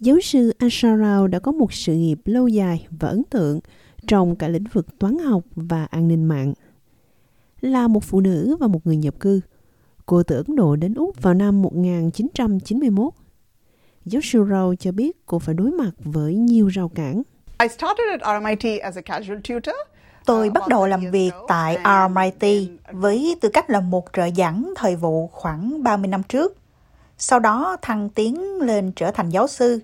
Giáo sư Asharao đã có một sự nghiệp lâu dài và ấn tượng trong cả lĩnh vực toán học và an ninh mạng. Là một phụ nữ và một người nhập cư, cô từ Ấn Độ đến Úc vào năm 1991. Giáo sư Rao cho biết cô phải đối mặt với nhiều rào cản. I started at RMIT as a casual tutor. Tôi bắt đầu làm việc tại RMIT với tư cách là một trợ giảng thời vụ khoảng 30 năm trước. Sau đó thăng tiến lên trở thành giáo sư.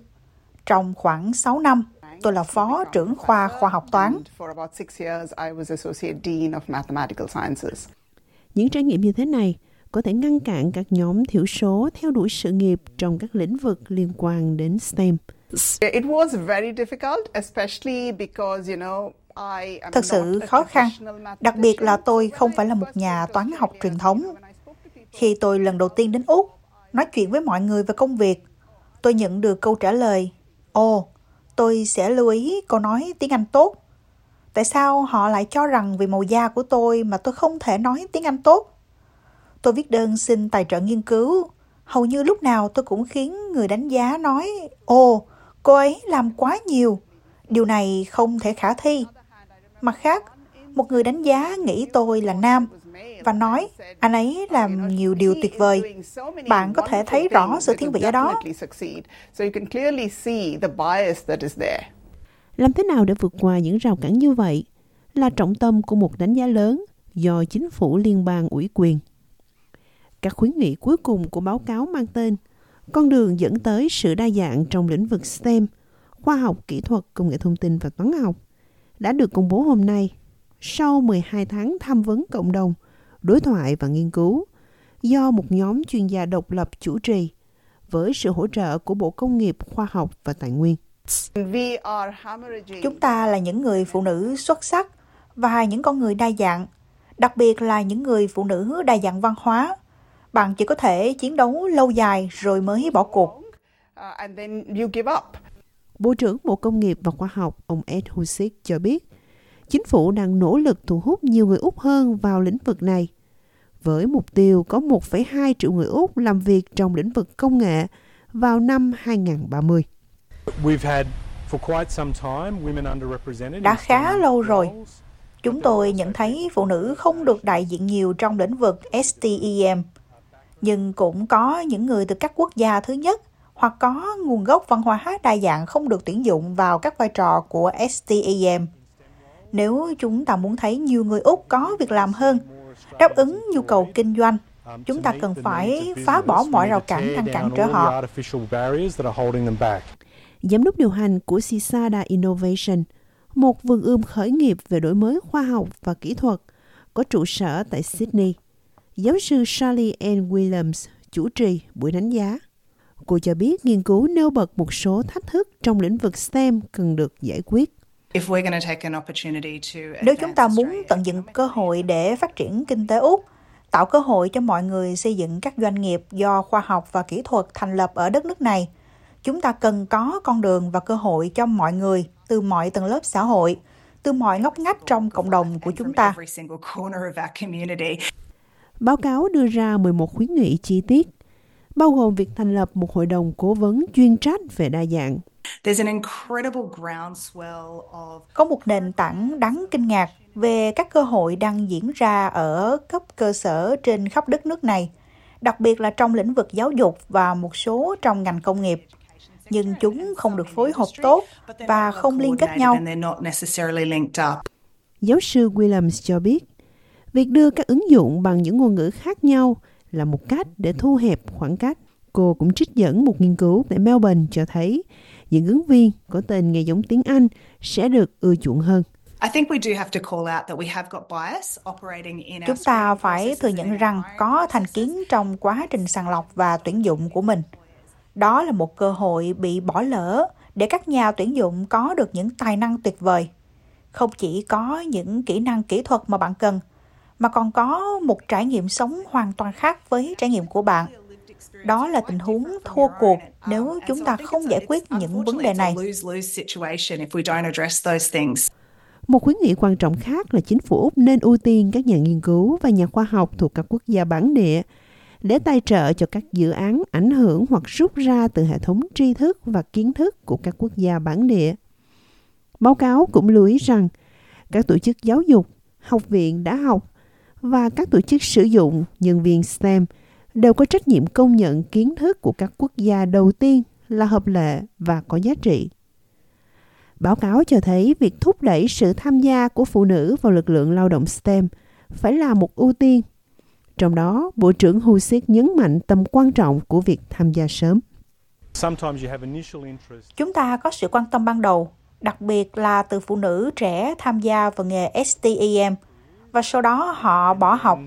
Trong khoảng 6 năm, tôi là phó trưởng khoa khoa học toán. Những trải nghiệm như thế này có thể ngăn cản các nhóm thiểu số theo đuổi sự nghiệp trong các lĩnh vực liên quan đến STEM. It was very difficult, especially because, you know, Thật sự khó khăn, đặc biệt là tôi không phải là một nhà toán học truyền thống. Khi tôi lần đầu tiên đến Úc, nói chuyện với mọi người về công việc, tôi nhận được câu trả lời, Ồ, tôi sẽ lưu ý cô nói tiếng Anh tốt. Tại sao họ lại cho rằng vì màu da của tôi mà tôi không thể nói tiếng Anh tốt? Tôi viết đơn xin tài trợ nghiên cứu. Hầu như lúc nào tôi cũng khiến người đánh giá nói, Ồ, cô ấy làm quá nhiều. Điều này không thể khả thi. Mặt khác, một người đánh giá nghĩ tôi là nam và nói anh ấy làm nhiều điều tuyệt vời. Bạn có thể thấy rõ sự thiên vị ở đó. Làm thế nào để vượt qua những rào cản như vậy là trọng tâm của một đánh giá lớn do chính phủ liên bang ủy quyền. Các khuyến nghị cuối cùng của báo cáo mang tên Con đường dẫn tới sự đa dạng trong lĩnh vực STEM, khoa học, kỹ thuật, công nghệ thông tin và toán học đã được công bố hôm nay sau 12 tháng tham vấn cộng đồng, đối thoại và nghiên cứu do một nhóm chuyên gia độc lập chủ trì với sự hỗ trợ của Bộ Công nghiệp, Khoa học và Tài nguyên. Chúng ta là những người phụ nữ xuất sắc và những con người đa dạng, đặc biệt là những người phụ nữ đa dạng văn hóa. Bạn chỉ có thể chiến đấu lâu dài rồi mới bỏ cuộc. Bộ trưởng Bộ Công nghiệp và Khoa học ông Ed Husick cho biết, chính phủ đang nỗ lực thu hút nhiều người Úc hơn vào lĩnh vực này, với mục tiêu có 1,2 triệu người Úc làm việc trong lĩnh vực công nghệ vào năm 2030. Đã khá lâu rồi, chúng tôi nhận thấy phụ nữ không được đại diện nhiều trong lĩnh vực STEM, nhưng cũng có những người từ các quốc gia thứ nhất hoặc có nguồn gốc văn hóa đa dạng không được tuyển dụng vào các vai trò của STEM. Nếu chúng ta muốn thấy nhiều người Úc có việc làm hơn, đáp ứng nhu cầu kinh doanh, chúng ta cần phải phá bỏ mọi rào cản ngăn cản trở họ. Giám đốc điều hành của Sisada Innovation, một vườn ươm khởi nghiệp về đổi mới khoa học và kỹ thuật, có trụ sở tại Sydney. Giáo sư Charlie N. Williams chủ trì buổi đánh giá. Cô cho biết nghiên cứu nêu bật một số thách thức trong lĩnh vực STEM cần được giải quyết. Nếu chúng ta muốn tận dụng cơ hội để phát triển kinh tế Úc, tạo cơ hội cho mọi người xây dựng các doanh nghiệp do khoa học và kỹ thuật thành lập ở đất nước này, chúng ta cần có con đường và cơ hội cho mọi người từ mọi tầng lớp xã hội, từ mọi ngóc ngách trong cộng đồng của chúng ta. Báo cáo đưa ra 11 khuyến nghị chi tiết bao gồm việc thành lập một hội đồng cố vấn chuyên trách về đa dạng. Có một nền tảng đáng kinh ngạc về các cơ hội đang diễn ra ở cấp cơ sở trên khắp đất nước này, đặc biệt là trong lĩnh vực giáo dục và một số trong ngành công nghiệp. Nhưng chúng không được phối hợp tốt và không liên kết nhau. Giáo sư Williams cho biết, việc đưa các ứng dụng bằng những ngôn ngữ khác nhau là một cách để thu hẹp khoảng cách. Cô cũng trích dẫn một nghiên cứu tại Melbourne cho thấy những ứng viên có tên nghe giống tiếng Anh sẽ được ưa chuộng hơn. Chúng ta phải thừa nhận rằng có thành kiến trong quá trình sàng lọc và tuyển dụng của mình. Đó là một cơ hội bị bỏ lỡ để các nhà tuyển dụng có được những tài năng tuyệt vời. Không chỉ có những kỹ năng kỹ thuật mà bạn cần, mà còn có một trải nghiệm sống hoàn toàn khác với trải nghiệm của bạn. Đó là tình huống thua cuộc nếu chúng ta không giải quyết những vấn đề này. Một khuyến nghị quan trọng khác là chính phủ Úc nên ưu tiên các nhà nghiên cứu và nhà khoa học thuộc các quốc gia bản địa để tài trợ cho các dự án ảnh hưởng hoặc rút ra từ hệ thống tri thức và kiến thức của các quốc gia bản địa. Báo cáo cũng lưu ý rằng các tổ chức giáo dục, học viện đã học và các tổ chức sử dụng nhân viên STEM đều có trách nhiệm công nhận kiến thức của các quốc gia đầu tiên là hợp lệ và có giá trị. Báo cáo cho thấy việc thúc đẩy sự tham gia của phụ nữ vào lực lượng lao động STEM phải là một ưu tiên. Trong đó, Bộ trưởng Husick nhấn mạnh tầm quan trọng của việc tham gia sớm. Chúng ta có sự quan tâm ban đầu, đặc biệt là từ phụ nữ trẻ tham gia vào nghề STEM, và sau đó họ bỏ học.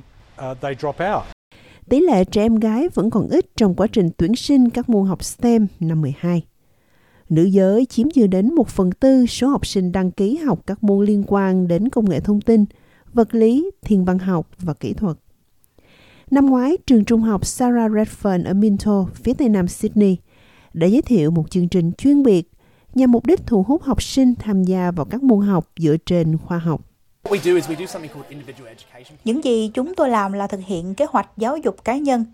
Tỷ lệ trẻ em gái vẫn còn ít trong quá trình tuyển sinh các môn học STEM năm 12. Nữ giới chiếm chưa đến một phần tư số học sinh đăng ký học các môn liên quan đến công nghệ thông tin, vật lý, thiên văn học và kỹ thuật. Năm ngoái, trường trung học Sarah Redfern ở Minto, phía tây nam Sydney, đã giới thiệu một chương trình chuyên biệt nhằm mục đích thu hút học sinh tham gia vào các môn học dựa trên khoa học. Những gì chúng tôi làm là thực hiện kế hoạch giáo dục cá nhân,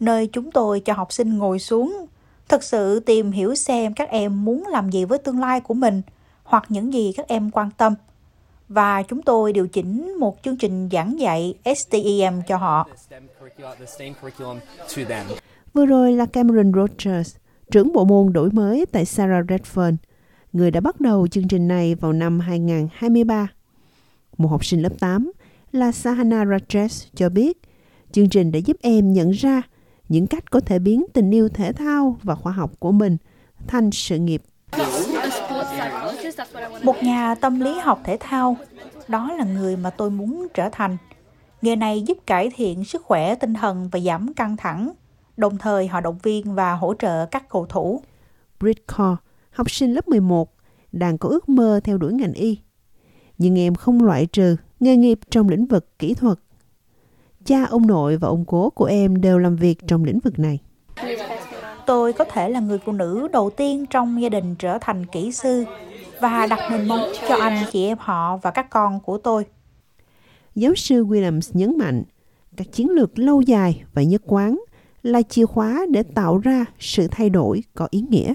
nơi chúng tôi cho học sinh ngồi xuống, thực sự tìm hiểu xem các em muốn làm gì với tương lai của mình hoặc những gì các em quan tâm. Và chúng tôi điều chỉnh một chương trình giảng dạy STEM cho họ. Vừa rồi là Cameron Rogers, trưởng bộ môn đổi mới tại Sarah Redfern, người đã bắt đầu chương trình này vào năm 2023 một học sinh lớp 8 là Sahana Rajesh cho biết chương trình đã giúp em nhận ra những cách có thể biến tình yêu thể thao và khoa học của mình thành sự nghiệp. Một nhà tâm lý học thể thao, đó là người mà tôi muốn trở thành. Nghề này giúp cải thiện sức khỏe tinh thần và giảm căng thẳng, đồng thời họ động viên và hỗ trợ các cầu thủ. Core, học sinh lớp 11, đang có ước mơ theo đuổi ngành y nhưng em không loại trừ nghề nghiệp trong lĩnh vực kỹ thuật. Cha ông nội và ông cố của em đều làm việc trong lĩnh vực này. Tôi có thể là người phụ nữ đầu tiên trong gia đình trở thành kỹ sư và đặt nền móng cho anh chị em họ và các con của tôi. Giáo sư Williams nhấn mạnh, các chiến lược lâu dài và nhất quán là chìa khóa để tạo ra sự thay đổi có ý nghĩa.